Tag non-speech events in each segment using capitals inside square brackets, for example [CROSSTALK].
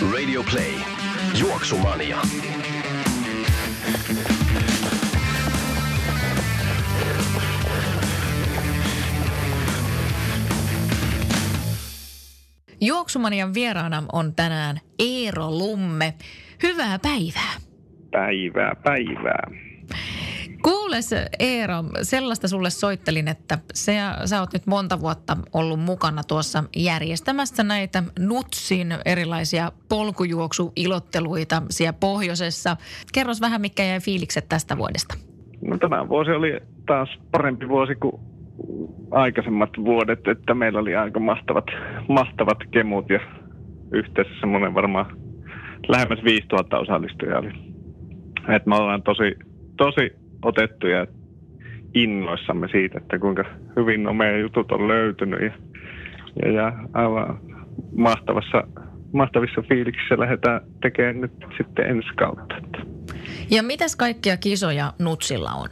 Radio Play. Juoksumania. Juoksumanian vieraana on tänään Eero Lumme. Hyvää päivää. Päivää, päivää. Kuules Eero, sellaista sulle soittelin, että se, sä oot nyt monta vuotta ollut mukana tuossa järjestämässä näitä Nutsin erilaisia polkujuoksuilotteluita siellä pohjoisessa. Kerros vähän, mikä jäi fiilikset tästä vuodesta. No tämä vuosi oli taas parempi vuosi kuin aikaisemmat vuodet, että meillä oli aika mahtavat, mahtavat kemut ja yhteensä semmoinen varmaan lähemmäs 5000 osallistujaa oli. Et me ollaan tosi, tosi otettuja innoissamme siitä, että kuinka hyvin no meidän jutut on löytynyt ja, ja, ja aivan mahtavassa, mahtavissa fiiliksissä lähdetään tekemään nyt sitten ensi kautta. Ja mitäs kaikkia kisoja Nutsilla on?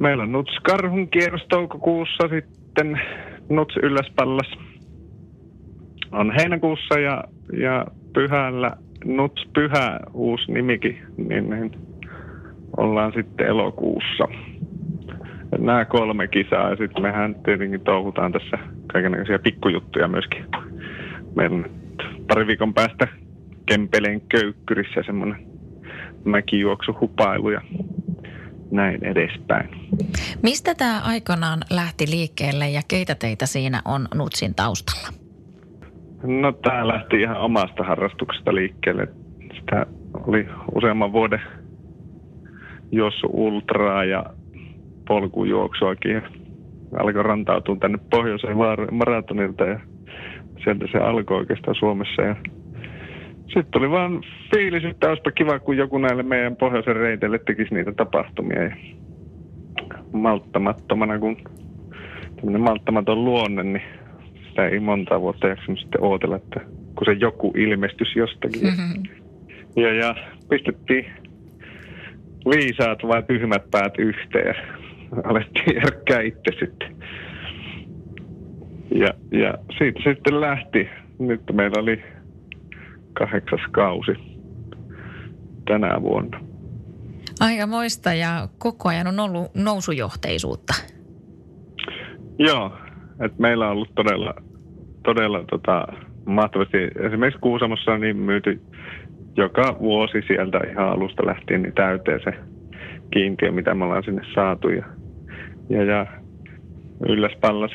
Meillä on Nuts Karhun kierros toukokuussa, sitten Nuts Ylläspallas on heinäkuussa ja, ja pyhällä Nuts Pyhä uusi nimikin, niin, niin ollaan sitten elokuussa. Nämä kolme kisaa ja sitten mehän tietenkin touhutaan tässä kaikenlaisia pikkujuttuja myöskin. Meillä on pari viikon päästä Kempeleen köykkyrissä semmoinen mäkijuoksuhupailu ja näin edespäin. Mistä tämä aikanaan lähti liikkeelle ja keitä teitä siinä on Nutsin taustalla? No tämä lähti ihan omasta harrastuksesta liikkeelle. Sitä oli useamman vuoden juossu ultraa ja polkujuoksuakin ja alkoi rantautua tänne pohjoiseen maratonilta ja sieltä se alkoi oikeastaan Suomessa ja sitten oli vaan fiilis, että olisipa kiva, kun joku näille meidän pohjoisen reiteille tekisi niitä tapahtumia. Ja malttamattomana, kun tämmöinen malttamaton luonne, niin sitä ei monta vuotta jaksanut sitten ootella, että kun se joku ilmestyisi jostakin. Mm-hmm. Ja, ja pistettiin viisaat vai tyhmät päät yhteen [LAUGHS] alettiin järkkää itse sitten. Ja, ja siitä sitten lähti. Nyt meillä oli kahdeksas kausi tänä vuonna. Aika moista ja koko ajan on ollut nousujohteisuutta. Joo, että meillä on ollut todella, todella tota, mahtavasti. Esimerkiksi Kuusamossa on niin myyty joka vuosi sieltä ihan alusta lähtien niin täyteen se kiintiö, mitä me ollaan sinne saatu. Ja, ja, ja Ylläspallas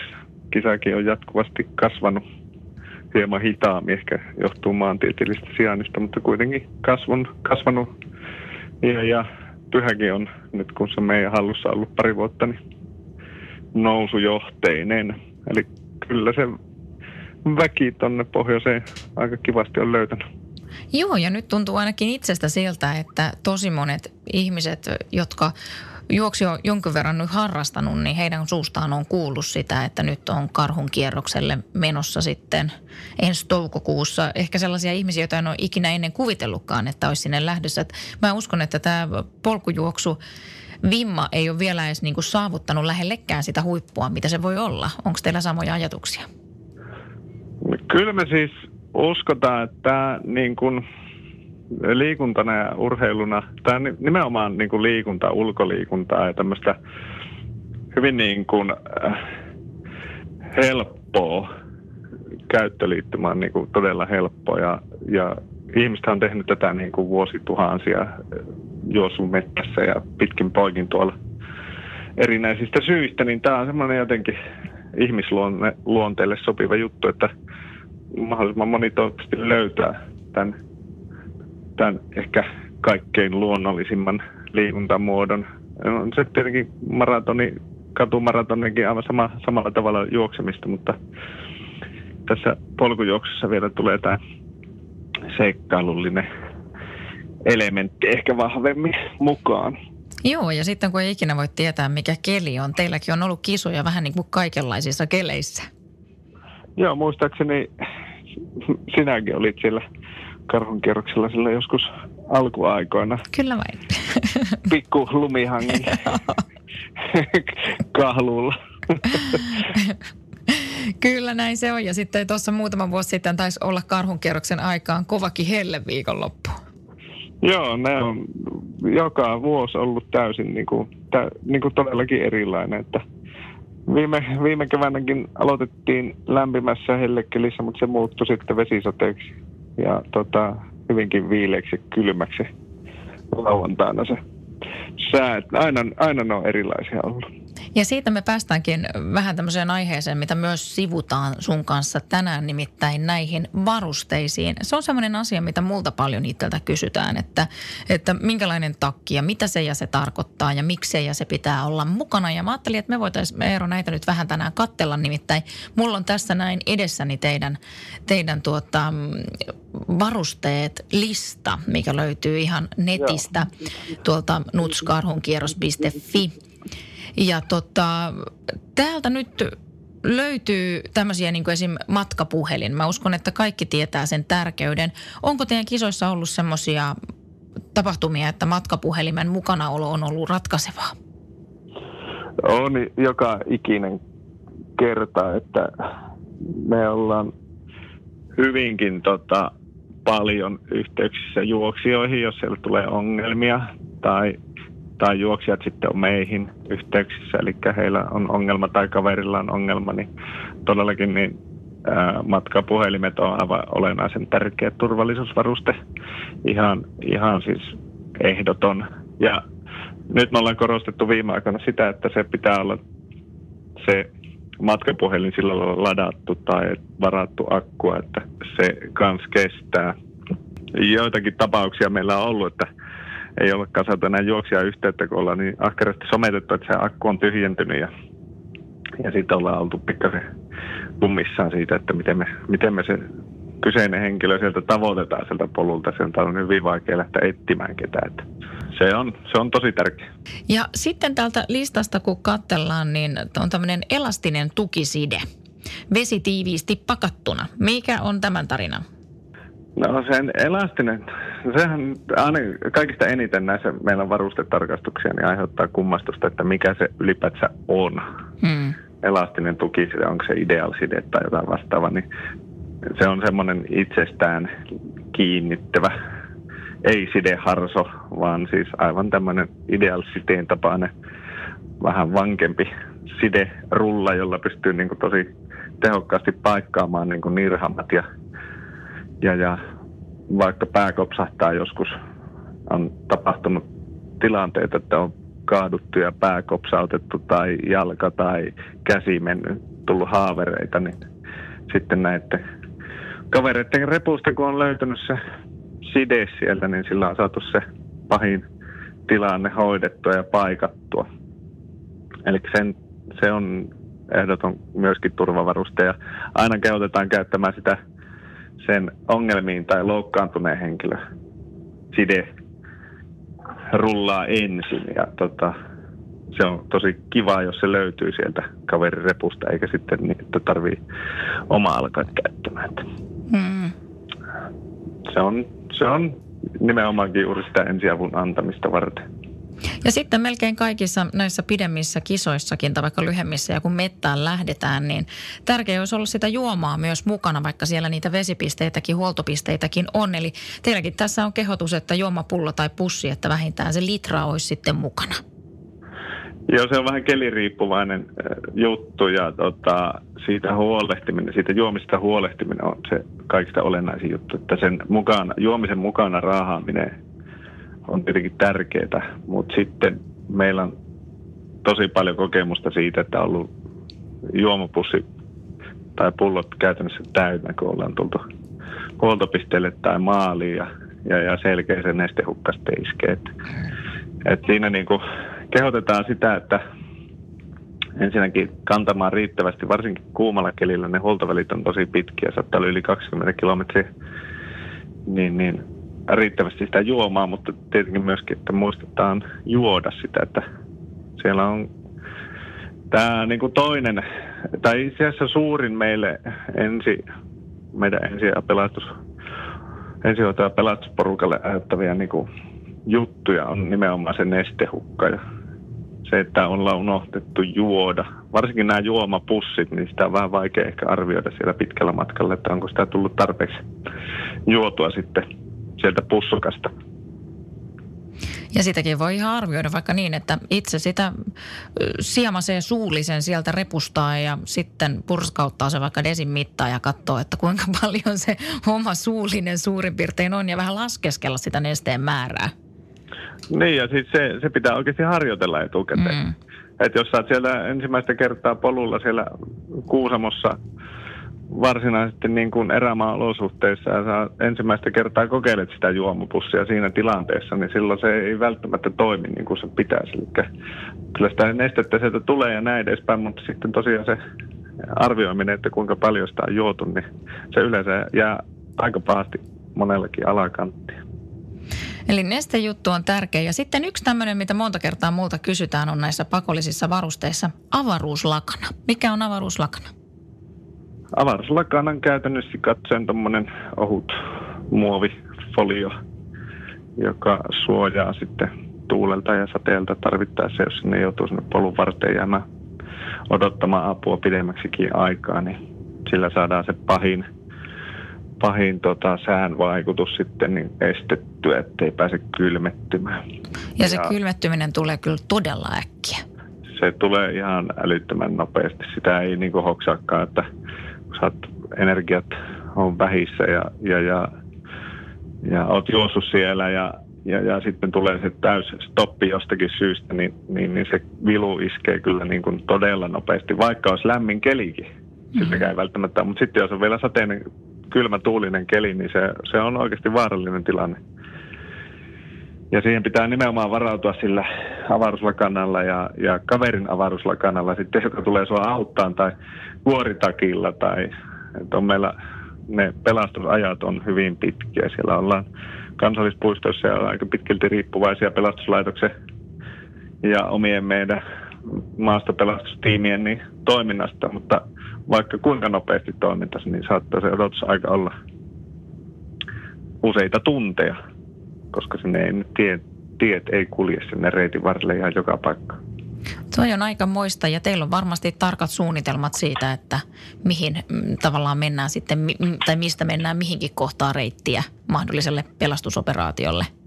kisakin on jatkuvasti kasvanut hieman hitaammin, ehkä johtuu maantieteellisestä sijainnista, mutta kuitenkin kasvun, kasvanut. Ja, ja pyhäkin on nyt, kun se on meidän hallussa ollut pari vuotta, niin nousujohteinen. Eli kyllä se väki tonne pohjoiseen aika kivasti on löytänyt. Joo, ja nyt tuntuu ainakin itsestä siltä, että tosi monet ihmiset, jotka juoksi jo jonkin verran nyt harrastanut, niin heidän suustaan on kuullut sitä, että nyt on karhun kierrokselle menossa sitten ensi toukokuussa. Ehkä sellaisia ihmisiä, joita en ole ikinä ennen kuvitellutkaan, että olisi sinne lähdössä. Mä uskon, että tämä polkujuoksu vimma ei ole vielä edes niin saavuttanut lähellekään sitä huippua, mitä se voi olla. Onko teillä samoja ajatuksia? Kyllä me siis uskotaan, että tämä niin kuin liikuntana ja urheiluna, tämä nimenomaan niin kuin liikunta, ulkoliikuntaa ja tämmöistä hyvin niin kuin, äh, helppoa käyttöliittymä on niin kuin todella helppo ja, ja ihmiset on tehnyt tätä niin kuin vuosituhansia juosun mettässä ja pitkin poikin tuolla erinäisistä syistä, niin tämä on semmoinen jotenkin ihmisluonteelle sopiva juttu, että mahdollisimman moni toivottavasti löytää tämän, tämän ehkä kaikkein luonnollisimman liikuntamuodon. On se tietenkin maratoni, katumaratonikin aivan sama, samalla tavalla juoksemista, mutta tässä polkujuoksussa vielä tulee tämä seikkailullinen elementti ehkä vahvemmin mukaan. Joo, ja sitten kun ei ikinä voi tietää, mikä keli on. Teilläkin on ollut kisoja vähän niin kuin kaikenlaisissa keleissä. Joo, muistaakseni sinäkin olit siellä karhunkierroksella sillä joskus alkuaikoina. Kyllä vain. [LAUGHS] Pikku lumihangin [LAUGHS] kahluulla. Kyllä näin se on. Ja sitten tuossa muutama vuosi sitten taisi olla karhunkierroksen aikaan kovakin helle viikonloppu. Joo, ne on joka vuosi ollut täysin niin kuin, tä, niin kuin todellakin erilainen. Että viime, viime keväänäkin aloitettiin lämpimässä hellekelissä, mutta se muuttui sitten vesisateeksi ja tota, hyvinkin viileäksi kylmäksi lauantaina se sää. Aina, aina ne on erilaisia ollut. Ja siitä me päästäänkin vähän tämmöiseen aiheeseen, mitä myös sivutaan sun kanssa tänään, nimittäin näihin varusteisiin. Se on semmoinen asia, mitä multa paljon itseltä kysytään, että, että minkälainen takki ja mitä se ja se tarkoittaa ja miksei ja se pitää olla mukana. Ja mä ajattelin, että me voitaisiin Eero näitä nyt vähän tänään kattella, nimittäin mulla on tässä näin edessäni teidän, teidän tuota, varusteet lista, mikä löytyy ihan netistä tuolta nutskarhunkierros.fi. Ja tota, täältä nyt löytyy tämmöisiä niin kuin esim. matkapuhelin. Mä uskon, että kaikki tietää sen tärkeyden. Onko teidän kisoissa ollut semmoisia tapahtumia, että matkapuhelimen mukanaolo on ollut ratkaisevaa? On joka ikinen kerta, että me ollaan hyvinkin tota, paljon yhteyksissä juoksijoihin, jos siellä tulee ongelmia tai tai juoksijat sitten on meihin yhteyksissä, eli heillä on ongelma tai kaverilla on ongelma, niin todellakin niin matkapuhelimet on aivan olennaisen tärkeä turvallisuusvaruste. Ihan, ihan siis ehdoton. Ja nyt me ollaan korostettu viime aikoina sitä, että se pitää olla se matkapuhelin sillä lailla ladattu tai varattu akkua, että se kans kestää. Joitakin tapauksia meillä on ollut, että ei ole kasata enää juoksia yhteyttä, kun ollaan niin ahkerasti sometettu, että se akku on tyhjentynyt ja, ja sitten ollaan oltu pikkasen kummissaan siitä, että miten me, miten me se kyseinen henkilö sieltä tavoitetaan sieltä polulta. Sieltä on hyvin vaikea lähteä etsimään ketään. Että se on, se on tosi tärkeä. Ja sitten täältä listasta kun katsellaan, niin on tämmöinen elastinen tukiside. Vesi tiiviisti pakattuna. Mikä on tämän tarina? No sen elastinen, sehän aina kaikista eniten näissä meillä varustetarkastuksia niin aiheuttaa kummastusta, että mikä se ylipäätään on. Hmm. Elastinen tukiside, onko se idealside tai jotain vastaavaa, niin se on semmoinen itsestään kiinnittävä, ei sideharso, vaan siis aivan tämmöinen idealsiteen tapainen vähän vankempi siderulla, jolla pystyy niin kuin tosi tehokkaasti paikkaamaan niin kuin nirhamat ja ja, ja vaikka pää kopsahtaa joskus, on tapahtunut tilanteita, että on kaaduttu ja pää kopsautettu tai jalka tai käsi mennyt, tullut haavereita, niin sitten näette kavereiden repusta, kun on löytynyt se side sieltä, niin sillä on saatu se pahin tilanne hoidettua ja paikattua. Eli sen, se on ehdoton myöskin turvavaruste ja aina kehotetaan käyttämään sitä sen ongelmiin tai loukkaantuneen henkilö side rullaa ensin ja tota, se on tosi kiva, jos se löytyy sieltä kaverin repusta, eikä sitten niin, että tarvii oma alkaa käyttämään. Hmm. Se, on, se on nimenomaankin juuri sitä ensiavun antamista varten. Ja sitten melkein kaikissa näissä pidemmissä kisoissakin tai vaikka lyhemmissä ja kun mettään lähdetään, niin tärkeää olisi olla sitä juomaa myös mukana, vaikka siellä niitä vesipisteitäkin, huoltopisteitäkin on. Eli teilläkin tässä on kehotus, että juomapullo tai pussi, että vähintään se litra olisi sitten mukana. Joo, se on vähän keliriippuvainen juttu ja tota, siitä huolehtiminen, siitä juomista huolehtiminen on se kaikista olennaisin juttu, että sen mukana, juomisen mukana raahaaminen on tietenkin tärkeää, mutta sitten meillä on tosi paljon kokemusta siitä, että on ollut juomapussi tai pullot käytännössä täynnä, kun ollaan tultu huoltopisteelle tai maaliin ja, ja, ja selkeä se nestehukkaste iskee. Et, et siinä niin kuin kehotetaan sitä, että ensinnäkin kantamaan riittävästi, varsinkin kuumalla kelillä ne huoltovälit on tosi pitkiä, saattaa olla yli 20 kilometriä niin, niin riittävästi sitä juomaa, mutta tietenkin myöskin, että muistetaan juoda sitä, että siellä on tämä niin kuin toinen, tai itse asiassa suurin meille ensi, meidän ensi- ja pelastus, ensihoitaja pelastusporukalle ajattavia niin kuin juttuja on nimenomaan se nestehukka ja se, että ollaan unohtettu juoda. Varsinkin nämä juomapussit, niin sitä on vähän vaikea ehkä arvioida siellä pitkällä matkalla, että onko sitä tullut tarpeeksi juotua sitten sieltä pussukasta. Ja sitäkin voi ihan arvioida vaikka niin, että itse sitä siemasee suullisen sieltä repustaa ja sitten purskauttaa se vaikka desin mittaa ja katsoo, että kuinka [LAUGHS] paljon se oma suullinen suurin piirtein on ja vähän laskeskella sitä nesteen määrää. Niin ja siis se, se pitää oikeasti harjoitella etukäteen. Mm. Että jos sä oot siellä ensimmäistä kertaa polulla siellä Kuusamossa varsinaisesti niin kuin erämaan olosuhteissa ja sä ensimmäistä kertaa kokeilet sitä juomapussia siinä tilanteessa, niin silloin se ei välttämättä toimi niin kuin se pitäisi. Eli kyllä sitä nestettä sieltä tulee ja näin edespäin, mutta sitten tosiaan se arvioiminen, että kuinka paljon sitä on juotu, niin se yleensä jää aika pahasti monellakin alakanttia. Eli nestejuttu on tärkeä. Ja sitten yksi tämmöinen, mitä monta kertaa multa kysytään, on näissä pakollisissa varusteissa avaruuslakana. Mikä on avaruuslakana? Avaruuslakanan käytännössä katsoen tuommoinen ohut muovifolio, joka suojaa sitten tuulelta ja sateelta tarvittaessa, jos sinne joutuu sinne polun varteen jäämään odottamaan apua pidemmäksikin aikaa, niin sillä saadaan se pahin – pahin tota, sään vaikutus sitten niin estettyä, ettei pääse kylmettymään. Ja se ja kylmettyminen tulee kyllä todella äkkiä. Se tulee ihan älyttömän nopeasti. Sitä ei niin hoksaakaan, että saat energiat on vähissä ja, ja, ja, ja oot juossut siellä ja, ja, ja sitten tulee se täys stoppi jostakin syystä, niin, niin, niin se vilu iskee kyllä niin kuin todella nopeasti, vaikka olisi lämmin kelikin. Siltäkään mm-hmm. ei välttämättä, mutta sitten jos on vielä sateinen kylmä tuulinen keli, niin se, se on oikeasti vaarallinen tilanne. Ja siihen pitää nimenomaan varautua sillä avaruuslakanalla ja, ja kaverin avaruuslakanalla sitten, joka tulee sua auttaan tai vuoritakilla tai että on meillä ne pelastusajat on hyvin pitkiä. Siellä ollaan kansallispuistoissa ja aika pitkälti riippuvaisia pelastuslaitoksen ja omien meidän maastopelastustiimien niin toiminnasta, mutta vaikka kuinka nopeasti toimintaisi, niin saattaa se odotusaika olla useita tunteja, koska sinne ei tiet, tiet ei kulje sinne reitin varrelle ihan joka paikka. Tuo on aika moista ja teillä on varmasti tarkat suunnitelmat siitä, että mihin mm, tavallaan mennään sitten, tai mistä mennään mihinkin kohtaan reittiä mahdolliselle pelastusoperaatiolle –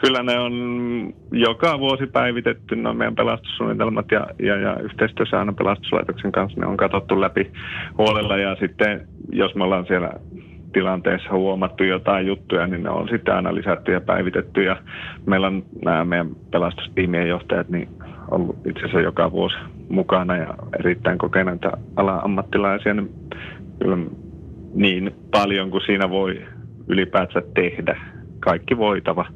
Kyllä ne on joka vuosi päivitetty, noin meidän pelastussuunnitelmat ja, ja, ja yhteistyössä aina pelastuslaitoksen kanssa ne on katsottu läpi huolella. Ja sitten jos me ollaan siellä tilanteessa huomattu jotain juttuja, niin ne on sitten aina lisätty ja päivitetty. Ja meillä on nämä meidän pelastustiimien johtajat niin ollut itse asiassa joka vuosi mukana ja erittäin kokeneita ala-ammattilaisia, niin kyllä niin paljon kuin siinä voi ylipäätään tehdä. Kaikki voitava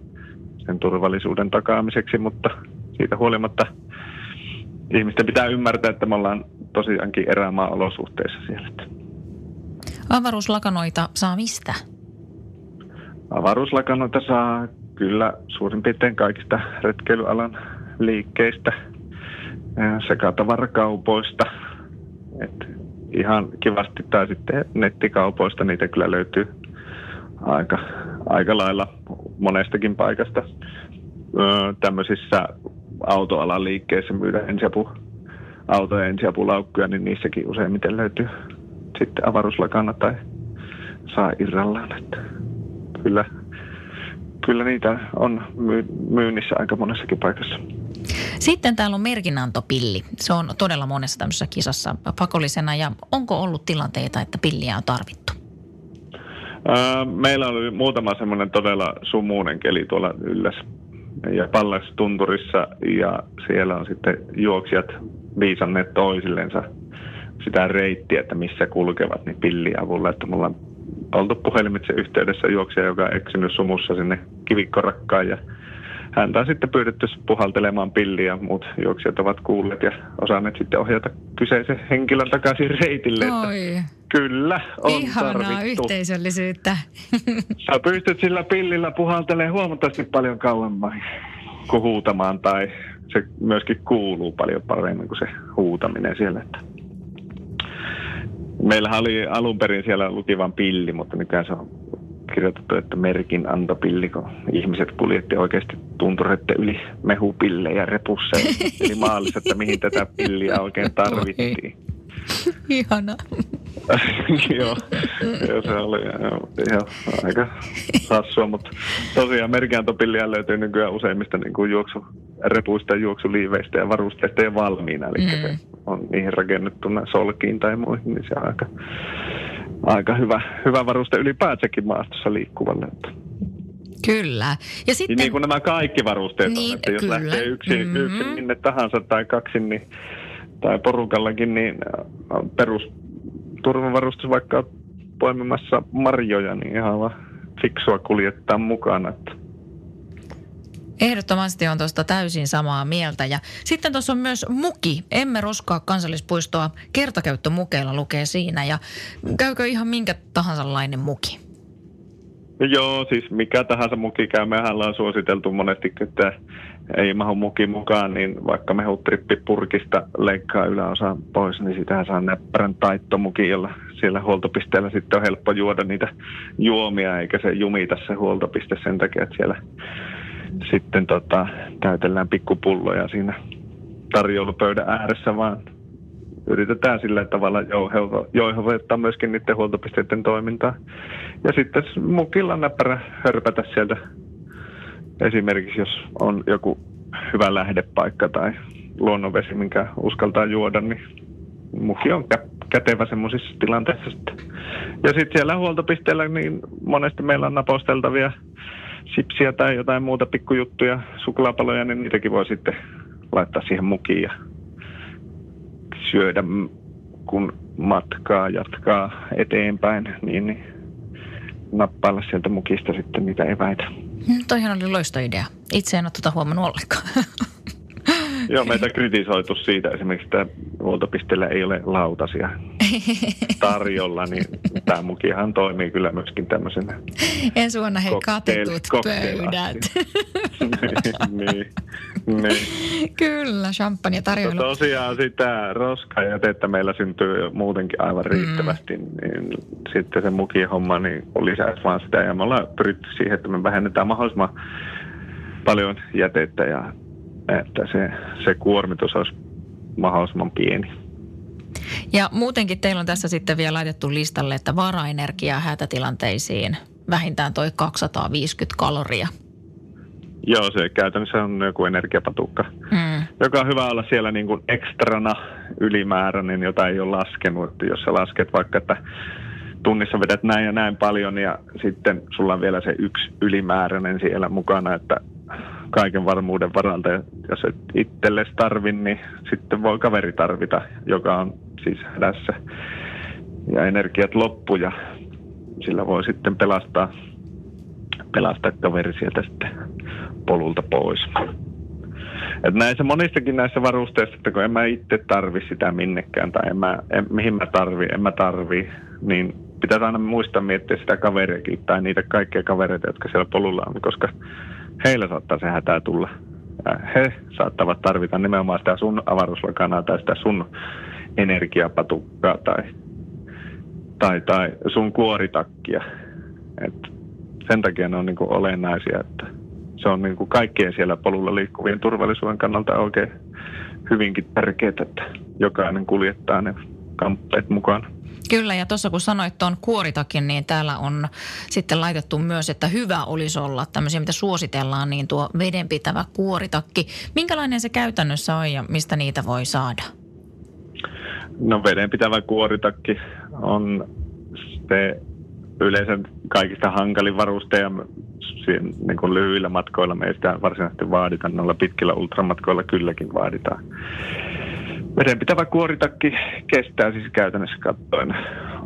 sen turvallisuuden takaamiseksi, mutta siitä huolimatta ihmisten pitää ymmärtää, että me ollaan tosiaankin erämaa olosuhteissa siellä. Avaruuslakanoita saa mistä? Avaruuslakanoita saa kyllä suurin piirtein kaikista retkeilyalan liikkeistä sekä tavarakaupoista. Et ihan kivasti tai sitten nettikaupoista niitä kyllä löytyy aika, aika lailla monestakin paikasta. Öö, tämmöisissä autoalan liikkeissä myydä ensiapu, autojen ensiapulaukkuja, niin niissäkin useimmiten löytyy sitten avaruuslakana tai saa irrallaan. Että kyllä, kyllä niitä on myynnissä aika monessakin paikassa. Sitten täällä on merkinantopilli. Se on todella monessa tämmöisessä kisassa pakollisena. Ja onko ollut tilanteita, että pilliä on tarvittu? Meillä oli muutama semmoinen todella sumuinen keli tuolla ylläs ja Pallas tunturissa ja siellä on sitten juoksijat viisanneet toisillensa sitä reittiä, että missä kulkevat, niin pilliavulla, että mulla on oltu puhelimitse yhteydessä juoksija, joka on eksynyt sumussa sinne kivikkorakkaan ja häntä on sitten pyydetty puhaltelemaan pilliä, muut juoksijat ovat kuulleet ja osanneet sitten ohjata kyseisen henkilön takaisin reitille. Oi. Kyllä, on Ihanaa tarvittu. yhteisöllisyyttä. [LAUGHS] Sä pystyt sillä pillillä puhaltelemaan huomattavasti paljon kauemmin kuin huutamaan tai se myöskin kuuluu paljon paremmin kuin se huutaminen siellä. Että. Meillähän oli alun perin siellä lukivan pilli, mutta nykyään se on kirjoitettu, että merkin antopilli, kun ihmiset kuljetti oikeasti tuntureiden yli mehupillejä repussa eli maalissa, että mihin tätä pilliä oikein tarvittiin. Ihana. [LAUGHS] joo, joo, se oli ihan aika hassua, mutta tosiaan merkiantopilliä löytyy nykyään useimmista niin kuin juoksurepuista, juoksuliiveistä ja varusteista ja valmiina. Eli mm. se on niihin rakennettuna solkiin tai muihin, niin se on aika, aika hyvä, hyvä varuste ylipäätsäkin maastossa liikkuvalle. Kyllä. Ja sitten... Niin kuin nämä kaikki varusteet Niin, on, että jos kyllä. lähtee yksin, Mhm. yksin minne tahansa tai kaksin niin, tai porukallakin, niin äh, perus turvavarustus vaikka poimimassa marjoja, niin ihan vaan fiksua kuljettaa mukana. Että Ehdottomasti on tuosta täysin samaa mieltä. Ja sitten tuossa on myös muki. Emme roskaa kansallispuistoa. Kertakäyttömukeilla lukee siinä. Ja käykö ihan minkä tahansa lainen muki? No Joo, siis mikä tahansa muki käy. Mehän ollaan suositeltu monesti, että ei mahu muki mukaan, niin vaikka mehutrippi purkista leikkaa yläosa pois, niin sitähän saa näppärän taittomuki, jolla siellä huoltopisteellä sitten on helppo juoda niitä juomia, eikä se jumita se huoltopiste sen takia, että siellä sitten tota, täytellään pikkupulloja siinä tarjoulupöydän ääressä, vaan yritetään sillä tavalla jouhevoittaa myöskin niiden huoltopisteiden toimintaa. Ja sitten mukilla näppärä hörpätä sieltä esimerkiksi, jos on joku hyvä lähdepaikka tai luonnonvesi, minkä uskaltaa juoda, niin muki on kä- kätevä semmoisissa tilanteissa sitten. Ja sitten siellä huoltopisteellä niin monesti meillä on naposteltavia sipsiä tai jotain muuta pikkujuttuja, suklaapaloja, niin niitäkin voi sitten laittaa siihen mukiin ja syödä, kun matkaa jatkaa eteenpäin, niin, niin nappailla sieltä mukista sitten niitä eväitä. Hmm, Toihan oli loistoidea. Itse en ole tuota huomannut ollenkaan. [LAUGHS] Joo, meitä kritisoitu siitä esimerkiksi, että huoltopisteellä ei ole lautasia tarjolla, niin tämä mukihan toimii kyllä myöskin tämmöisenä. Ensi vuonna hei katetut pöydät. [LAUGHS] niin, niin. Kyllä, champagne Mutta tarjoilu. tosiaan sitä roskajätettä meillä syntyy muutenkin aivan riittävästi, niin sitten se mukihomma niin lisäisi vaan sitä. Ja me ollaan pyritty siihen, että me vähennetään mahdollisimman paljon jätettä ja että se, se kuormitus olisi mahdollisimman pieni. Ja muutenkin teillä on tässä sitten vielä laitettu listalle, että varaenergiaa hätätilanteisiin vähintään toi 250 kaloria. Joo, se käytännössä on joku energiapatukka, Mm. joka on hyvä olla siellä niin kuin ekstrana ylimääräinen, jota ei ole laskenut. Että jos sä lasket vaikka, että tunnissa vedät näin ja näin paljon ja sitten sulla on vielä se yksi ylimääräinen siellä mukana, että kaiken varmuuden varalta, jos et itsellesi tarvi, niin sitten voi kaveri tarvita, joka on siis hädässä ja energiat loppu ja sillä voi sitten pelastaa, pelastaa kaveri sieltä sitten polulta pois. Et näissä monistakin näissä varusteissa, että kun en mä itse tarvi sitä minnekään tai en mä, en, mihin mä tarvi, en mä tarvi, niin pitäisi aina muistaa miettiä sitä kaveriakin tai niitä kaikkia kavereita, jotka siellä polulla on, koska heillä saattaa se hätää tulla. Ja he saattavat tarvita nimenomaan sitä sun avaruuslakanaa tai sitä sun energiapatukkaa tai, tai, tai sun kuoritakkia. Et sen takia ne on niinku olennaisia, että se on niinku kaikkien siellä polulla liikkuvien turvallisuuden kannalta oikein hyvinkin tärkeää, että jokainen kuljettaa ne kamppeet mukana. Kyllä, ja tuossa kun sanoit tuon kuoritakin, niin täällä on sitten laitettu myös, että hyvä olisi olla tämmöisiä, mitä suositellaan, niin tuo vedenpitävä kuoritakki. Minkälainen se käytännössä on ja mistä niitä voi saada? No vedenpitävä kuoritakki on se yleensä kaikista hankalin varuste ja niin kuin lyhyillä matkoilla me ei sitä varsinaisesti vaadita, noilla pitkillä ultramatkoilla kylläkin vaaditaan. Vedenpitävä kuoritakki kestää siis käytännössä katsoen.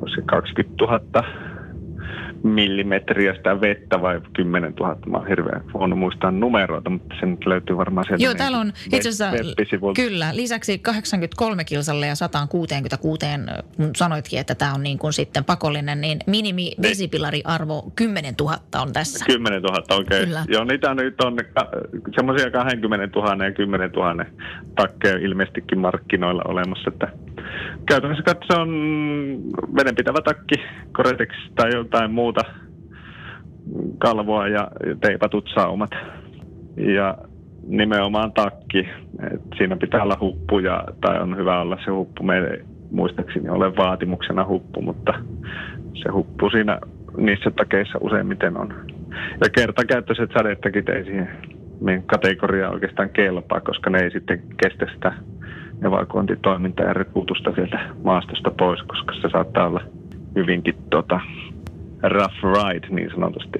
Olisi se 20 000 millimetriä sitä vettä vai 10 000. Mä oon hirveän huono muistaa numeroita, mutta se nyt löytyy varmaan sieltä. Joo, täällä on itse asiassa, kyllä, lisäksi 83 kilsalle ja 166, kun sanoitkin, että tämä on niin kuin sitten pakollinen, niin minimi desipilariarvo 10 000 on tässä. 10 000, okei. Okay. Joo, niitä nyt on semmoisia 20 000 ja 10 000 takkeja ilmeisestikin markkinoilla olemassa, että käytännössä katsoen vedenpitävä takki, Coretex tai jotain muuta kalvoa ja teipatut saumat. Ja nimenomaan takki. Et siinä pitää olla huppu ja, tai on hyvä olla se huppu. Meillä ei muistaakseni ole vaatimuksena huppu, mutta se huppu siinä niissä takeissa useimmiten on. Ja kertakäyttöiset sadetakit ei siihen kategoriaan oikeastaan kelpaa, koska ne ei sitten kestä sitä evakuointitoimintaa ja reputusta sieltä maastosta pois, koska se saattaa olla hyvinkin tota, rough ride niin sanotusti.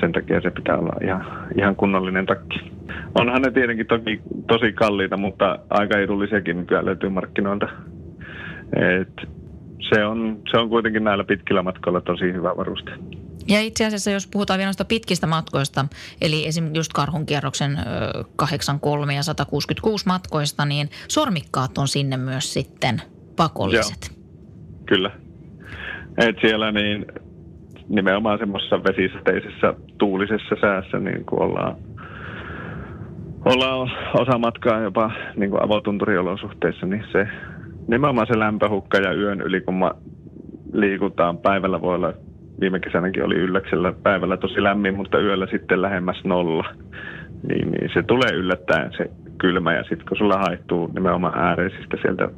Sen takia se pitää olla ihan, ihan kunnollinen takki. Onhan ne tietenkin toki tosi kalliita, mutta aika edullisiakin nykyään löytyy markkinoilta. Et se, on, se on kuitenkin näillä pitkillä matkoilla tosi hyvä varuste. Ja itse asiassa, jos puhutaan vielä noista pitkistä matkoista, eli esimerkiksi just karhun kierroksen 83 ja 166 matkoista, niin sormikkaat on sinne myös sitten pakolliset. Joo. Kyllä. Et siellä niin nimenomaan semmoisessa vesisateisessa tuulisessa säässä niin kuin ollaan, ollaan osa matkaa jopa niin kuin avotunturiolosuhteissa, niin se nimenomaan se lämpöhukka ja yön yli, kun liikutaan päivällä voi olla viime kesänäkin oli ylläksellä päivällä tosi lämmin, mutta yöllä sitten lähemmäs nolla. Niin, niin se tulee yllättäen se kylmä ja sitten kun sulla haittuu nimenomaan ääreisistä sieltä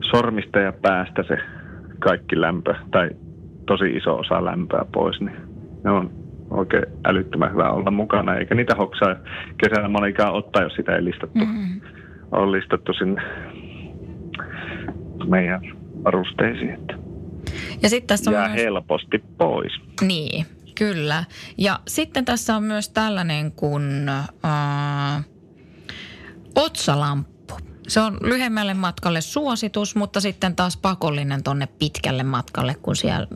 sormista ja päästä se kaikki lämpö tai tosi iso osa lämpöä pois, niin ne on oikein älyttömän hyvä olla mukana, eikä niitä hoksaa kesällä monikaan ottaa, jos sitä ei listattu, mm-hmm. on listattu sinne meidän varusteisiin. Että. Ja sitten tässä on Jää myös... helposti pois. Niin, kyllä. Ja sitten tässä on myös tällainen kuin äh, otsalamppu. Se on lyhyemmälle matkalle suositus, mutta sitten taas pakollinen tonne pitkälle matkalle, kun siellä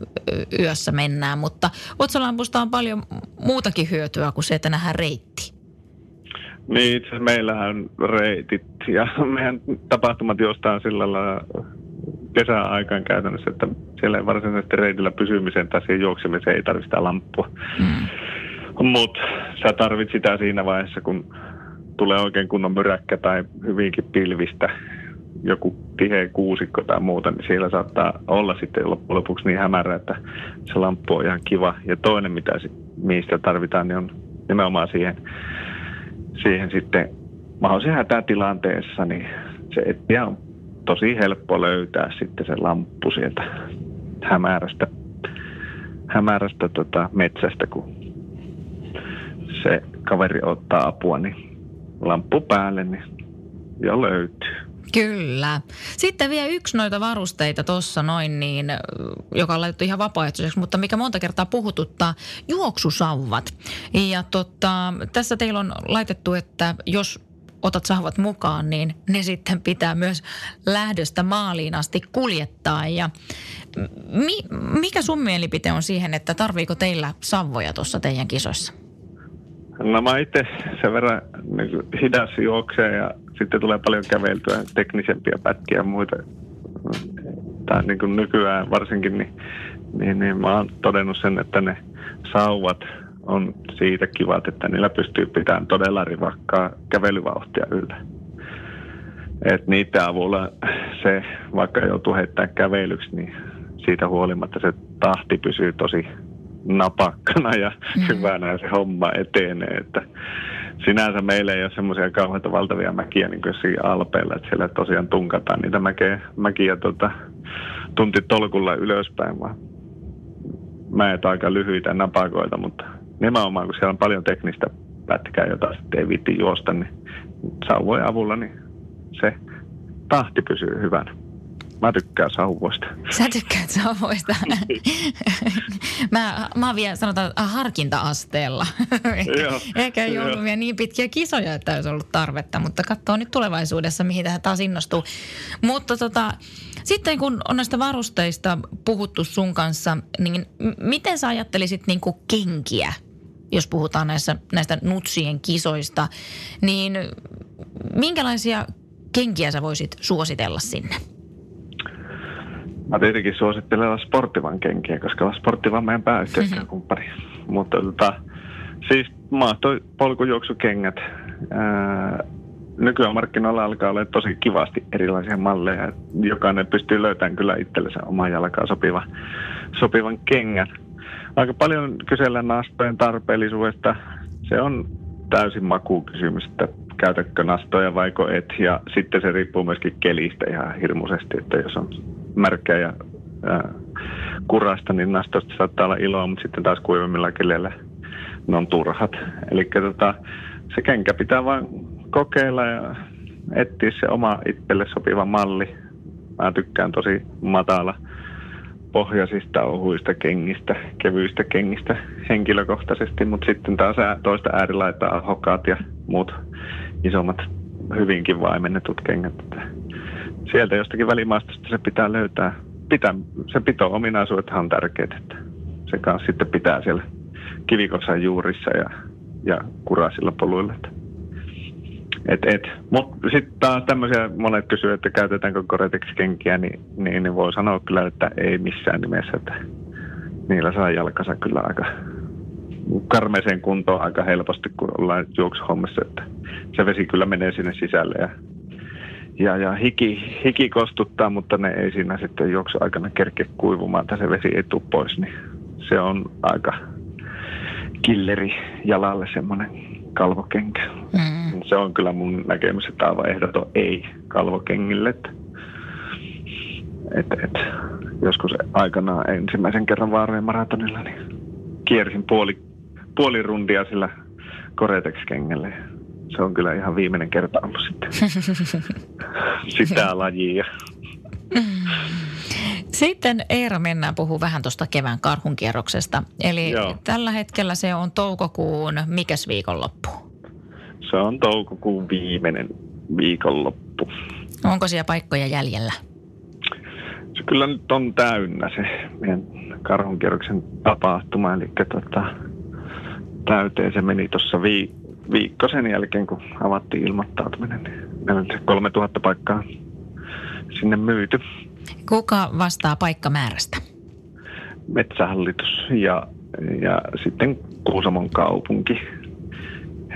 yössä mennään. Mutta otsalampusta on paljon muutakin hyötyä kuin se, että nähdään reitti. Niin, itse meillähän reitit ja [LAUGHS] meidän tapahtumat jostain sillä lailla kesäaikaan käytännössä, että siellä ei varsinaisesti reitillä pysymiseen tai siihen juoksemiseen ei tarvitse sitä lamppua. Mm. Mutta sä tarvit sitä siinä vaiheessa, kun tulee oikein kunnon myräkkä tai hyvinkin pilvistä, joku tiheä kuusikko tai muuta, niin siellä saattaa olla sitten loppujen lopuksi niin hämärä, että se lamppu on ihan kiva. Ja toinen, mitä, mistä tarvitaan, niin on nimenomaan siihen, siihen sitten mahdollisen hätätilanteessa, niin se etsiä on tosi helppo löytää sitten se lamppu sieltä hämärästä, hämärästä tota metsästä, kun se kaveri ottaa apua, niin lamppu päälle, niin jo löytyy. Kyllä. Sitten vielä yksi noita varusteita tuossa noin, niin, joka on laitettu ihan vapaaehtoiseksi, mutta mikä monta kertaa puhututtaa, juoksusauvat. Ja tota, tässä teillä on laitettu, että jos otat sahvat mukaan, niin ne sitten pitää myös lähdöstä maaliin asti kuljettaa. Ja mi, mikä sun mielipite on siihen, että tarviiko teillä savvoja tuossa teidän kisoissa? No mä itse sen verran niin hidas juoksee ja sitten tulee paljon käveltyä teknisempiä pätkiä ja muita. Tai niin kuin nykyään varsinkin, niin, niin, niin mä oon todennut sen, että ne sauvat – on siitä kivat, että niillä pystyy pitämään todella rivakkaa kävelyvauhtia yllä. Et niiden avulla se, vaikka joutuu heittämään kävelyksi, niin siitä huolimatta se tahti pysyy tosi napakkana ja mm. hyvänä se homma etenee. Että sinänsä meillä ei ole semmoisia kauheita valtavia mäkiä niin kuin siinä Alpeilla, että siellä tosiaan tunkataan niitä mäkeä, mäkiä tuota, tuntitolkulla ylöspäin, vaan mäet aika lyhyitä napakoita, mutta nimenomaan kun siellä on paljon teknistä pätkää, jota sitten ei viitti juosta, niin sauvojen avulla niin se tahti pysyy hyvänä. Mä tykkään sauvoista. Sä tykkäät sauvoista. [LAUGHS] mä, mä oon vielä sanotaan harkinta-asteella. ehkä, ehkä ei ollut vielä niin pitkiä kisoja, että olisi ollut tarvetta, mutta katsoo nyt tulevaisuudessa, mihin tähän taas innostuu. Mutta tota, Sitten kun on näistä varusteista puhuttu sun kanssa, niin miten sä ajattelisit niin kuin kenkiä, jos puhutaan näissä, näistä nutsien kisoista, niin minkälaisia kenkiä sä voisit suositella sinne? Mä tietenkin suosittelen sporttivan kenkiä, koska sporttivan meidän pääyhteistyökumppani. [LAUGHS] Mutta tota, siis maahtoi polkujuoksukengät. Ää, nykyään markkinoilla alkaa olla tosi kivasti erilaisia malleja. Jokainen pystyy löytämään kyllä itsellensä oman jalkaan sopiva, sopivan kengän. Aika paljon kysellä nastojen tarpeellisuudesta. Se on täysin makukysymys, että käytätkö nastoja vaiko et. Ja sitten se riippuu myöskin kelistä ihan hirmuisesti, että jos on märkää ja ää, kurasta, niin nastosta saattaa olla iloa, mutta sitten taas kuivemmilla keleillä ne on turhat. Eli tota, se kenkä pitää vain kokeilla ja etsiä se oma itselle sopiva malli. Mä tykkään tosi matala pohjaisista ohuista kengistä, kevyistä kengistä henkilökohtaisesti, mutta sitten taas toista äärilaitaa hokaat ja muut isommat hyvinkin vaimennetut kengät. Sieltä jostakin välimaastosta se pitää löytää. Pitää, se pito-ominaisuudethan on tärkeät, että se kanssa sitten pitää siellä kivikosan juurissa ja, ja kuraisilla poluilla. Et, et. Mutta sitten taas tämmöisiä monet kysyvät, että käytetäänkö Gore-Tex-kenkiä, niin, niin, niin voi sanoa kyllä, että ei missään nimessä. Että niillä saa jalkansa kyllä aika karmeeseen kuntoon aika helposti, kun ollaan juoksuhommassa, että se vesi kyllä menee sinne sisälle ja, ja, ja hiki, hiki kostuttaa, mutta ne ei siinä sitten juoksu aikana kerke kuivumaan, että se vesi ei tule pois, niin se on aika killeri jalalle semmoinen kalvokenkä. Mm. Se on kyllä mun näkemys, että aivan ehdoton ei kalvokengille. Että, et, et, joskus aikanaan ensimmäisen kerran Vaarojen maratonilla, niin kiersin puoli, puoli rundia sillä Koretex-kengelle. Se on kyllä ihan viimeinen kerta ollut sitten [LAUGHS] sitä lajia. Sitten Eera mennään puhuu vähän tuosta kevään karhunkierroksesta. Eli Joo. tällä hetkellä se on toukokuun mikäs viikonloppu? Se on toukokuun viimeinen viikonloppu. Onko siellä paikkoja jäljellä? Se kyllä nyt on täynnä se meidän karhunkierroksen tapahtuma. Eli tota, täyteen se meni tuossa vi- viikko sen jälkeen, kun avattiin ilmoittautuminen. Niin meillä oli 3000 paikkaa sinne myyty. Kuka vastaa paikkamäärästä? Metsähallitus ja, ja sitten Kuusamon kaupunki.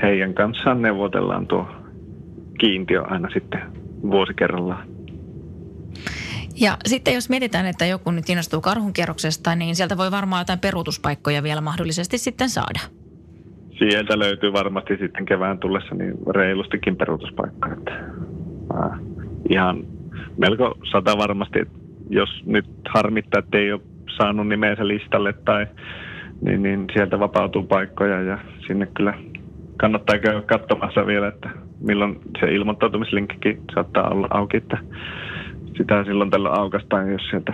Heidän kanssaan neuvotellaan tuo kiintiö aina sitten vuosi kerrallaan. Ja sitten jos mietitään, että joku nyt innostuu karhunkierroksesta, niin sieltä voi varmaan jotain peruutuspaikkoja vielä mahdollisesti sitten saada. Sieltä löytyy varmasti sitten kevään tullessa niin reilustikin peruutuspaikkoja. Että, ihan melko sata varmasti, jos nyt harmittaa, että ei ole saanut nimeensä listalle tai niin, niin sieltä vapautuu paikkoja ja sinne kyllä kannattaa käydä katsomassa vielä, että milloin se ilmoittautumislinkkikin saattaa olla auki, että sitä silloin tällä aukastaan, jos sieltä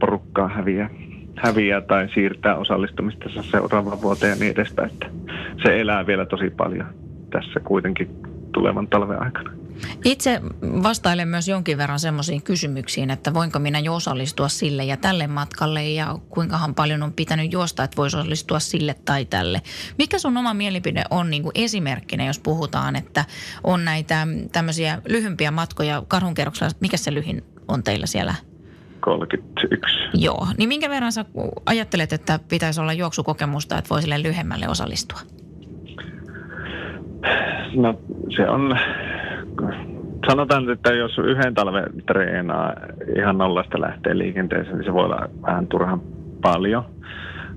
porukkaa häviää, häviää tai siirtää osallistumista seuraavaan vuoteen ja niin edespäin. Että se elää vielä tosi paljon tässä kuitenkin tulevan talven aikana. Itse vastailen myös jonkin verran semmoisiin kysymyksiin, että voinko minä jo osallistua sille ja tälle matkalle ja kuinkahan paljon on pitänyt juosta, että voisi osallistua sille tai tälle. Mikä sun oma mielipide on niin kuin esimerkkinä, jos puhutaan, että on näitä tämmöisiä lyhympiä matkoja karhunkerroksella, mikä se lyhin on teillä siellä 31. Joo, niin minkä verran sä ajattelet, että pitäisi olla juoksukokemusta, että voi sille lyhyemmälle osallistua? No se on sanotaan, että jos yhden talven treenaa ihan nollasta lähtee liikenteeseen, niin se voi olla vähän turhan paljon.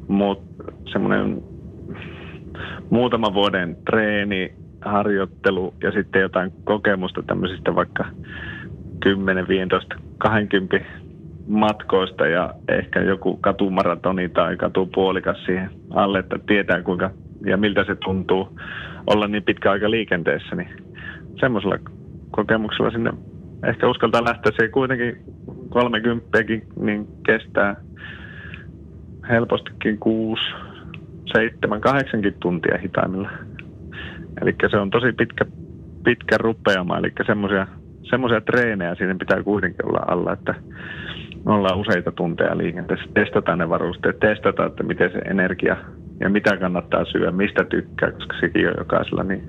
Mutta semmoinen muutama vuoden treeni, harjoittelu ja sitten jotain kokemusta tämmöisistä vaikka 10, 15, 20 matkoista ja ehkä joku katumaratoni tai katupuolikas siihen alle, että tietää kuinka ja miltä se tuntuu olla niin pitkä aika liikenteessä, niin semmoisella kokemuksella sinne ehkä uskaltaa lähteä. Se kuitenkin 30 niin kestää helpostikin 6, 7, 8 tuntia hitaimmilla. Eli se on tosi pitkä, pitkä rupeama, eli semmoisia treenejä siinä pitää kuitenkin olla alla, että ollaan useita tunteja liikenteessä, testataan ne varusteet, testataan, että miten se energia ja mitä kannattaa syödä, mistä tykkää, koska sekin on jokaisella niin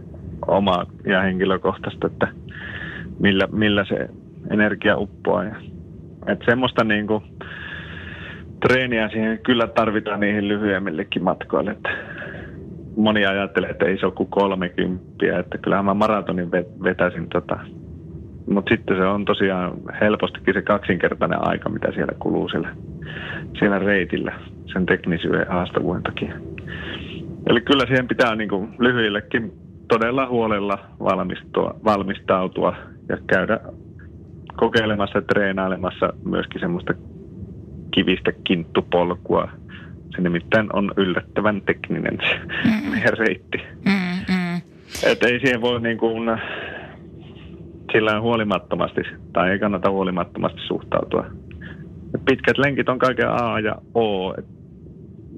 oma ja henkilökohtaista, että millä, millä se energia uppoaa. Ja, että semmoista niin kuin, treeniä siihen kyllä tarvitaan niihin lyhyemmillekin matkoille. Että moni ajattelee, että ei se ole kuin 30, että kyllähän mä maratonin vetäisin tota. Mutta sitten se on tosiaan helpostikin se kaksinkertainen aika, mitä siellä kuluu siellä, siellä reitillä sen teknisyyden haastavuuden takia. Eli kyllä siihen pitää niin kuin lyhyillekin todella huolella valmistua, valmistautua ja käydä kokeilemassa ja treenailemassa myöskin semmoista kivistä kinttupolkua. Se nimittäin on yllättävän tekninen se mm. meidän reitti. Mm, mm. Et ei siihen voi niin kuin sillä huolimattomasti, tai ei kannata huolimattomasti suhtautua. Pitkät lenkit on kaiken A ja O.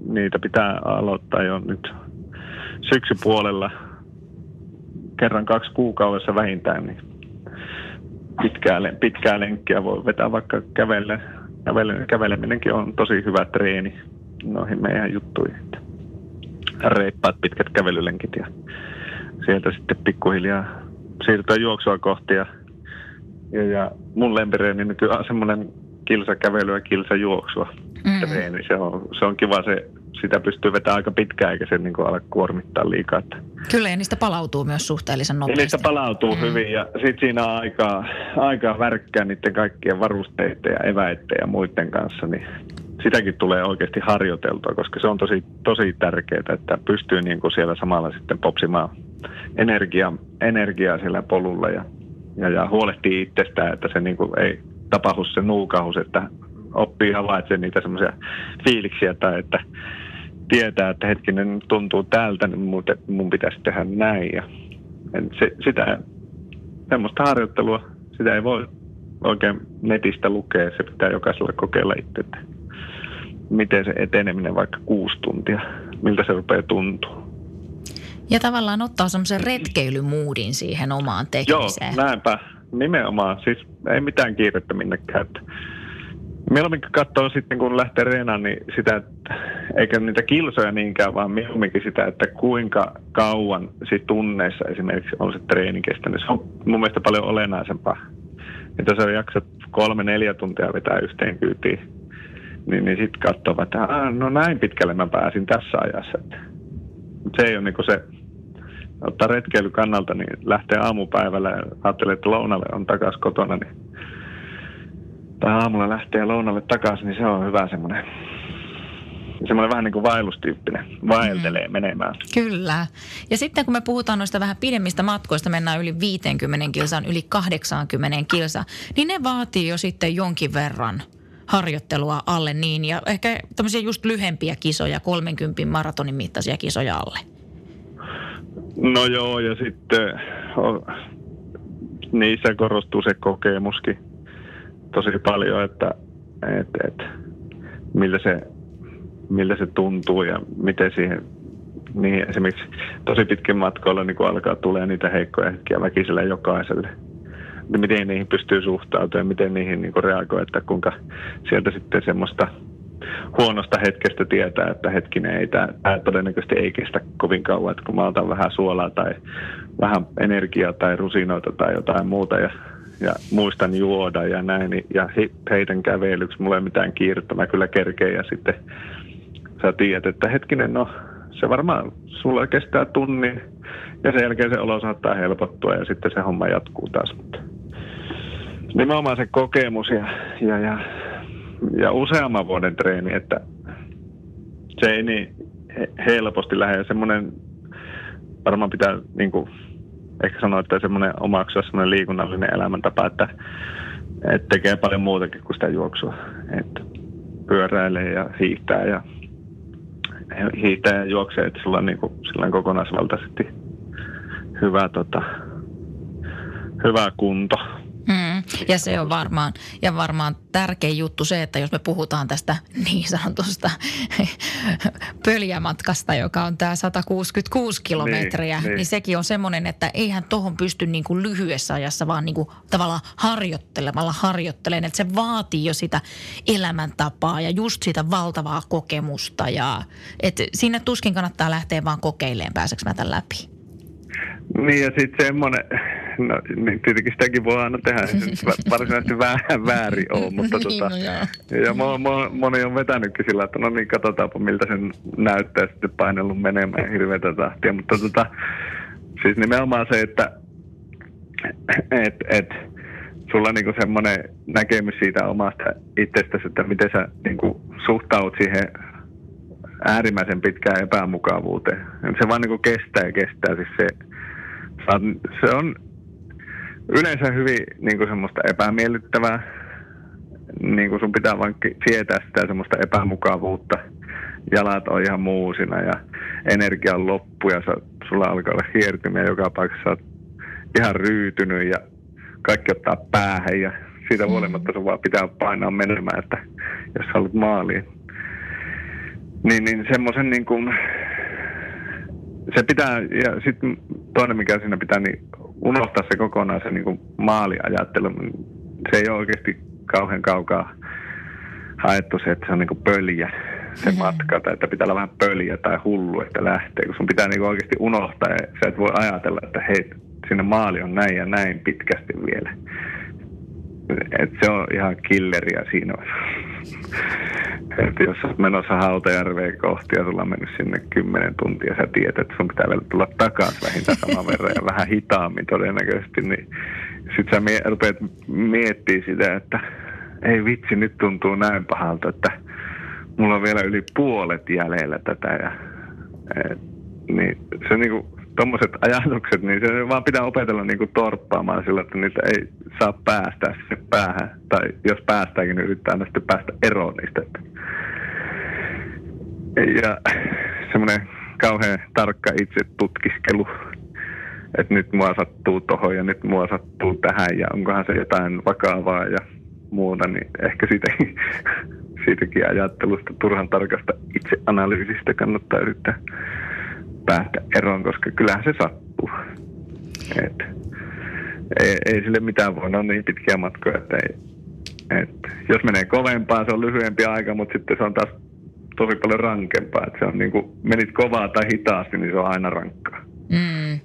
Niitä pitää aloittaa jo nyt syksypuolella kerran kaksi kuukaudessa vähintään, niin pitkää, pitkää lenkkiä voi vetää vaikka kävelle. kävele, käveleminenkin on tosi hyvä treeni noihin meidän juttuihin. Reippaat pitkät kävelylenkit ja sieltä sitten pikkuhiljaa siirtyä juoksua kohti. Ja, ja, ja mun lempireeni nykyään on semmoinen kilsa kävelyä, kilsa juoksua mm. treeni. Se on, se on kiva se sitä pystyy vetämään aika pitkään, eikä se niin kuin ala kuormittaa liikaa. Että. Kyllä, ja niistä palautuu myös suhteellisen nopeasti. Ja niistä palautuu mm. hyvin, ja sitten siinä on aikaa, aikaa värkkää niiden kaikkien varusteiden ja eväiden ja muiden kanssa, niin sitäkin tulee oikeasti harjoiteltua, koska se on tosi, tosi tärkeää, että pystyy niin kuin siellä samalla sitten popsimaan energiaa, energiaa siellä polulla ja, ja, ja huolehtii itsestään, että se niin kuin ei tapahdu se nuukahus, että oppii havaitsemaan niitä semmoisia fiiliksiä tai että tietää, että hetkinen tuntuu tältä, niin mun, mun pitäisi tehdä näin. Ja se, sitä, semmoista harjoittelua, sitä ei voi oikein netistä lukea, se pitää jokaisella kokeilla itse, miten se eteneminen vaikka kuusi tuntia, miltä se rupeaa tuntua. Ja tavallaan ottaa semmoisen retkeilymuudin siihen omaan tekemiseen. Joo, näinpä. Nimenomaan. Siis ei mitään kiirettä minnekään. Mieluummin katsoo sitten, kun lähtee reenaan, niin sitä, että, eikä niitä kilsoja niinkään, vaan mieluumminkin sitä, että kuinka kauan sit tunneissa esimerkiksi on se treeni kestänyt. Se on mun mielestä paljon olennaisempaa. Että jos jaksat kolme-neljä tuntia vetää yhteen kyytiin, niin, niin sitten katsoo, että no näin pitkälle mä pääsin tässä ajassa. Se ei ole niin se, ottaa retkeily kannalta, niin lähtee aamupäivällä ja ajattelee, että lounalle on takaisin kotona, niin tai aamulla lähtee lounalle takaisin, niin se on hyvä semmoinen semmoinen vähän niin kuin vaellustyyppinen, vaeltelee mm. menemään. Kyllä. Ja sitten kun me puhutaan noista vähän pidemmistä matkoista, mennään yli 50 kilsaan, yli 80 kilsa, niin ne vaatii jo sitten jonkin verran harjoittelua alle niin, ja ehkä tämmöisiä just lyhempiä kisoja, 30 maratonin mittaisia kisoja alle. No joo, ja sitten niissä korostuu se kokemuskin tosi paljon, että et, et, miltä, se, miltä se tuntuu ja miten siihen niin esimerkiksi tosi pitkin matkoilla niin alkaa tulee niitä heikkoja hetkiä väkisellä jokaiselle. Miten niihin pystyy suhtautumaan ja miten niihin niin reagoi, että kuinka sieltä sitten semmoista huonosta hetkestä tietää, että hetkinen, ei tämä, tämä todennäköisesti ei kestä kovin kauan, että kun mä otan vähän suolaa tai vähän energiaa tai rusinoita tai jotain muuta ja ja muistan juoda ja näin, ja heidän kävelyksi, mulla ei mitään kiirettä, mä kyllä kerkeen ja sitten sä tiedät, että hetkinen, no se varmaan sulla kestää tunnin ja sen jälkeen se olo saattaa helpottua ja sitten se homma jatkuu taas. Mutta nimenomaan se kokemus ja, ja, ja, ja useamman vuoden treeni, että se ei niin helposti lähde. Semmoinen varmaan pitää niin kuin, ehkä sanoa, että semmoinen omaksua semmoinen liikunnallinen elämäntapa, että, että tekee paljon muutakin kuin sitä juoksua. Että pyöräilee ja hiihtää ja hiihtää ja juoksee, että sillä on, niin kuin, kokonaisvaltaisesti hyvä, tota, hyvä kunto. Mm. Ja se on varmaan, ja varmaan tärkein juttu se, että jos me puhutaan tästä niin sanotusta [LAUGHS] pöljämatkasta, joka on tämä 166 kilometriä, niin, niin. niin sekin on semmoinen, että eihän tuohon pysty niin kuin lyhyessä ajassa vaan niin kuin tavallaan harjoittelemalla harjoittelemaan. Että se vaatii jo sitä elämäntapaa ja just sitä valtavaa kokemusta. Ja, että sinne tuskin kannattaa lähteä vaan kokeilemaan, pääseekö mä tämän läpi. Niin ja sitten semmoinen, no niin tietenkin sitäkin voi aina tehdä, ei se varsinaisesti vä- väärin ole, mutta [LAUGHS] niin, tota, no ja mo, mo, moni on vetänytkin sillä, että no niin katsotaanpa miltä sen näyttää sitten painellut menemään hirveätä tahtia, mutta tota, siis nimenomaan se, että et, et, sulla on niinku semmoinen näkemys siitä omasta itsestäsi, että miten sä niinku suhtaut siihen äärimmäisen pitkään epämukavuuteen. Se vaan niinku kestää ja kestää. Siis se, se on yleensä hyvin niin kuin semmoista epämiellyttävää. Niin kuin sun pitää vain sietää sitä semmoista epämukavuutta. Jalat on ihan muusina ja energia on loppu ja sä, sulla alkaa olla hiertymiä joka paikassa. Sä oot ihan ryytynyt ja kaikki ottaa päähän ja siitä mm. huolimatta sun vaan pitää painaa menemään, että jos sä haluat maaliin. Niin, niin semmoisen niin kuin, se pitää, ja sitten toinen mikä siinä pitää, niin unohtaa se kokonaan se niin kuin maaliajattelu. Se ei ole oikeasti kauhean kaukaa haettu se, että se on niin kuin pöljä se mm-hmm. matka, tai että pitää olla vähän pöljä tai hullu, että lähtee, kun sun pitää niin oikeasti unohtaa, ja sä et voi ajatella, että hei, sinne maali on näin ja näin pitkästi vielä. Et se on ihan killeriä siinä. että jos olet menossa Hautajärveen kohti ja sulla on mennyt sinne kymmenen tuntia, sä tiedät, että sun pitää vielä tulla takaisin vähintään saman verran ja vähän hitaammin todennäköisesti, niin sit sä mie- rupeat miettimään sitä, että ei vitsi, nyt tuntuu näin pahalta, että mulla on vielä yli puolet jäljellä tätä ja et, niin se niinku tuommoiset ajatukset, niin se vaan pitää opetella niin torppaamaan sillä, että niitä ei saa päästä sinne päähän. Tai jos päästäänkin, niin yrittää aina sitten päästä eroon niistä. Ja semmoinen kauhean tarkka itse tutkiskelu, että nyt mua sattuu tohon ja nyt mua sattuu tähän ja onkohan se jotain vakavaa ja muuta, niin ehkä siitä, siitäkin ajattelusta turhan tarkasta itseanalyysistä kannattaa yrittää päästä eroon, koska kyllähän se sattuu. Et, ei, ei sille mitään voi, on niin pitkiä matkoja, että ei, et, jos menee kovempaa, se on lyhyempi aika, mutta sitten se on taas tosi paljon rankempaa. Et se on niin kuin, menit kovaa tai hitaasti, niin se on aina rankkaa. Mm.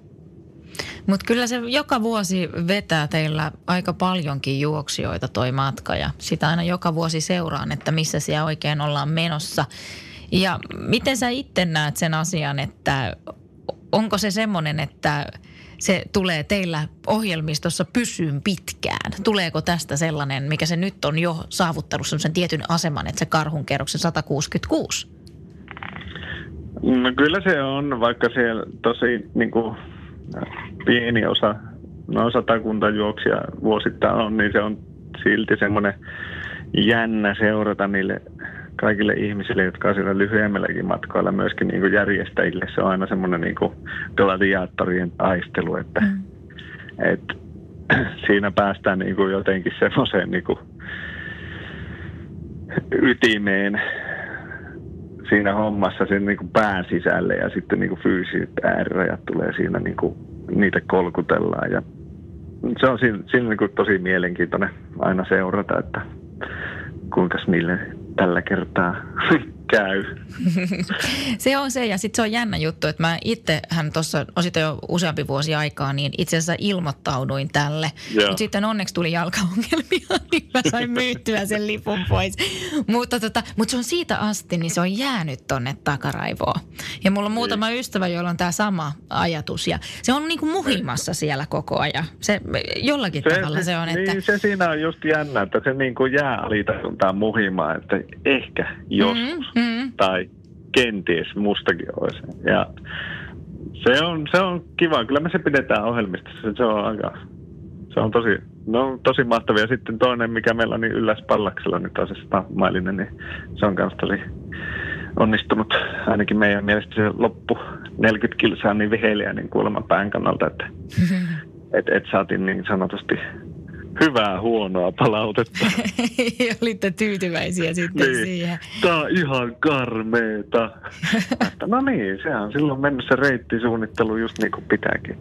Mutta kyllä se joka vuosi vetää teillä aika paljonkin juoksijoita toi matka ja sitä aina joka vuosi seuraan, että missä siellä oikein ollaan menossa. Ja miten sä itse näet sen asian, että onko se semmoinen, että se tulee teillä ohjelmistossa pysyyn pitkään? Tuleeko tästä sellainen, mikä se nyt on jo saavuttanut sen tietyn aseman, että se karhun kerroksen 166? No kyllä se on, vaikka siellä tosi niin kuin, pieni osa, no satakunta juoksia vuosittain on, niin se on silti semmoinen jännä seurata niille kaikille ihmisille, jotka on siellä lyhyemmälläkin matkoilla, myöskin niin kuin järjestäjille, se on aina semmoinen niin kuin gladiaattorien taistelu, että mm. et, [CLEARS THROAT] siinä päästään niin kuin jotenkin semmoiseen niin kuin ytimeen siinä hommassa sen niin kuin pään sisälle ja sitten niin kuin fyysiset äärirajat tulee siinä, niin kuin, niitä kolkutellaan ja se on siinä, siinä niin kuin tosi mielenkiintoinen aina seurata, että kuinka niille tällä kertaa [LAUGHS] käy. [LAUGHS] se on se ja sitten se on jännä juttu, että mä itsehän tuossa on jo useampi vuosi aikaa, niin itse asiassa ilmoittauduin tälle. Mutta sitten onneksi tuli jalkaongelmia, [LAUGHS] niin mä sain myyttyä sen lipun pois. mutta, tota, mutta se on siitä asti, niin se on jäänyt tonne takaraivoon. Ja mulla on muutama niin. ystävä, jolla on tämä sama ajatus ja se on niinku muhimassa siellä koko ajan. Se, jollakin se, tavalla se on, että... Niin, se siinä on just jännä, että se niinku jää alitajuntaan muhimaan, että ehkä joskus. Mm-hmm mm. tai kenties mustakin olisi. Ja se on, se on kiva. Kyllä me se pidetään ohjelmistossa. Se on aika, se on tosi, no, tosi mahtavia. Sitten toinen, mikä meillä on niin ylläs pallaksella, niin taas se mailinen, niin se on myös tosi onnistunut. Ainakin meidän mielestä se loppu 40 kilsaa niin viheliä niin kuulemma pään kannalta, että [LAUGHS] et, et saatiin niin sanotusti hyvää huonoa palautetta. [LAUGHS] Olitte tyytyväisiä sitten niin. siihen. Tämä on ihan karmeeta. [LAUGHS] no niin, se on silloin mennyt se reittisuunnittelu just niin kuin pitääkin.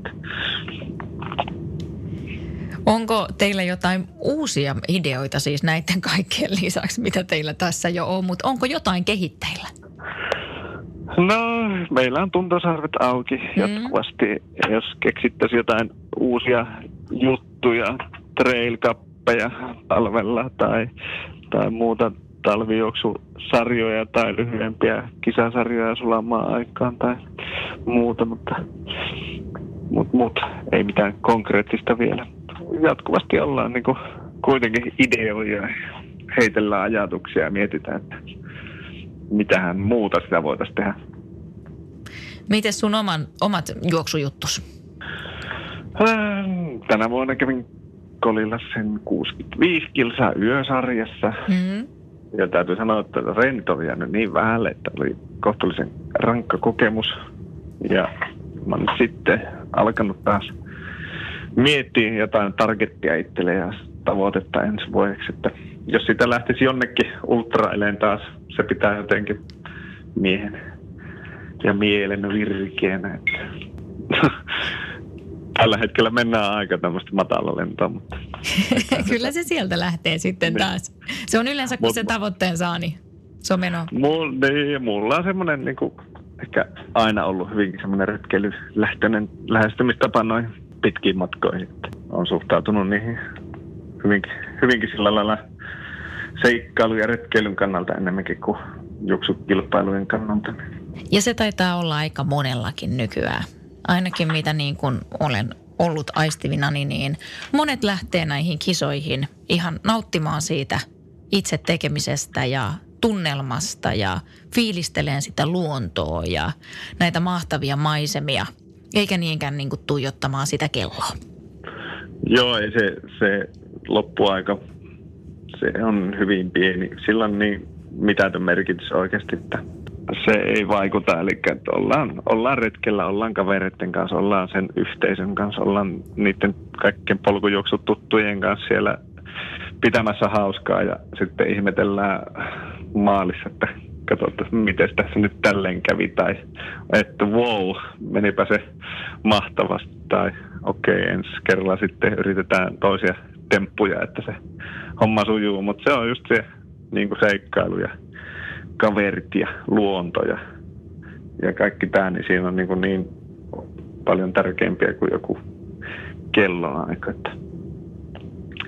Onko teillä jotain uusia ideoita siis näiden kaikkien lisäksi, mitä teillä tässä jo on, mutta onko jotain kehitteillä? No, meillä on tuntosarvet auki mm. jatkuvasti. Jos keksittäisiin jotain uusia juttuja, trailkappeja talvella tai, tai muuta talvijuoksusarjoja tai lyhyempiä kisasarjoja sulamaan aikaan tai muuta, mutta mut, mut, ei mitään konkreettista vielä. Jatkuvasti ollaan niin kuin, kuitenkin ideoja ja heitellään ajatuksia ja mietitään, että mitähän muuta sitä voitaisiin tehdä. Miten sun oman, omat juoksujuttus? Tänä vuonna kävin Kolilla sen 65 kilsaa yösarjassa. Mm-hmm. Ja täytyy sanoa, että reenit on jäänyt niin vähälle, että oli kohtuullisen rankka kokemus. Ja mä olen sitten alkanut taas miettiä jotain targettia itselle ja tavoitetta ensi vuodeksi, että jos sitä lähtisi jonnekin ultraileen taas, se pitää jotenkin miehen ja mielen virkeänä. Että tällä hetkellä mennään aika tämmöistä matalalentoa, mutta... [LAUGHS] Kyllä se sieltä lähtee sitten niin. taas. Se on yleensä, kun Mut, se tavoitteen saa, niin se on menoa. Mul, niin, mulla on semmoinen niin kuin, ehkä aina ollut hyvinkin semmoinen retkeilylähtöinen lähestymistapa noin pitkiin matkoihin. On suhtautunut niihin hyvinkin, hyvinkin sillä lailla seikkailu- ja retkeilyn kannalta enemmänkin kuin juoksukilpailujen kannalta. Ja se taitaa olla aika monellakin nykyään ainakin mitä niin kuin olen ollut aistivina, niin monet lähtee näihin kisoihin ihan nauttimaan siitä itse tekemisestä ja tunnelmasta ja fiilisteleen sitä luontoa ja näitä mahtavia maisemia, eikä niinkään niin kuin tuijottamaan sitä kelloa. Joo, ei se, se loppuaika, se on hyvin pieni. Silloin niin mitätön merkitys oikeasti, että se ei vaikuta. Eli että ollaan, ollaan retkellä, ollaan kavereiden kanssa, ollaan sen yhteisön kanssa, ollaan niiden kaikkien polkujuoksututtujen kanssa siellä pitämässä hauskaa ja sitten ihmetellään maalissa, että katsotaan, miten tässä nyt tälleen kävi, tai että wow, menipä se mahtavasti, tai okei, okay, ensi kerralla sitten yritetään toisia temppuja, että se homma sujuu, mutta se on just se niin kuin seikkailu ja kaverit ja luonto ja, ja kaikki tämä, niin siinä on niin, kuin niin paljon tärkeämpiä kuin joku kelloaika. Että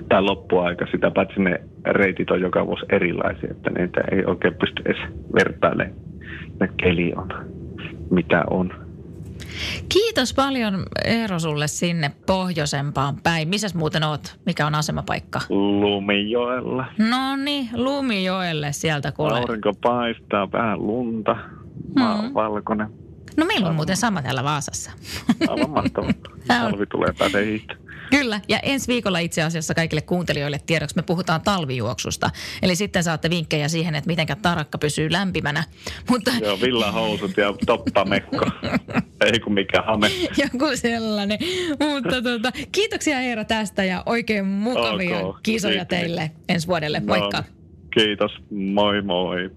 tämä loppuaika, sitä paitsi ne reitit on joka vuosi erilaisia, että niitä ei oikein pysty edes vertailemaan, mitä keli on, mitä on. Kiitos paljon Eero sulle sinne pohjoisempaan päin. Missäs muuten oot? Mikä on asemapaikka? Lumijoella. No niin, Lumijoelle sieltä kuule. Aurinko paistaa, vähän lunta, maa mm. valkoinen. No meillä on muuten sama täällä Vaasassa. Aivan mahtavaa. [LAUGHS] Talvi tulee pääsee Kyllä, ja ensi viikolla itse asiassa kaikille kuuntelijoille tiedoksi me puhutaan talvijuoksusta. Eli sitten saatte vinkkejä siihen, että miten tarakka pysyy lämpimänä. Mutta... Joo, villahousut ja toppamekko. [LAUGHS] Ei kun mikä hame. Joku sellainen. Mutta tuota, kiitoksia Eero tästä ja oikein mukavia okay. kisoja teille ensi vuodelle. Moikka. No, kiitos, moi moi.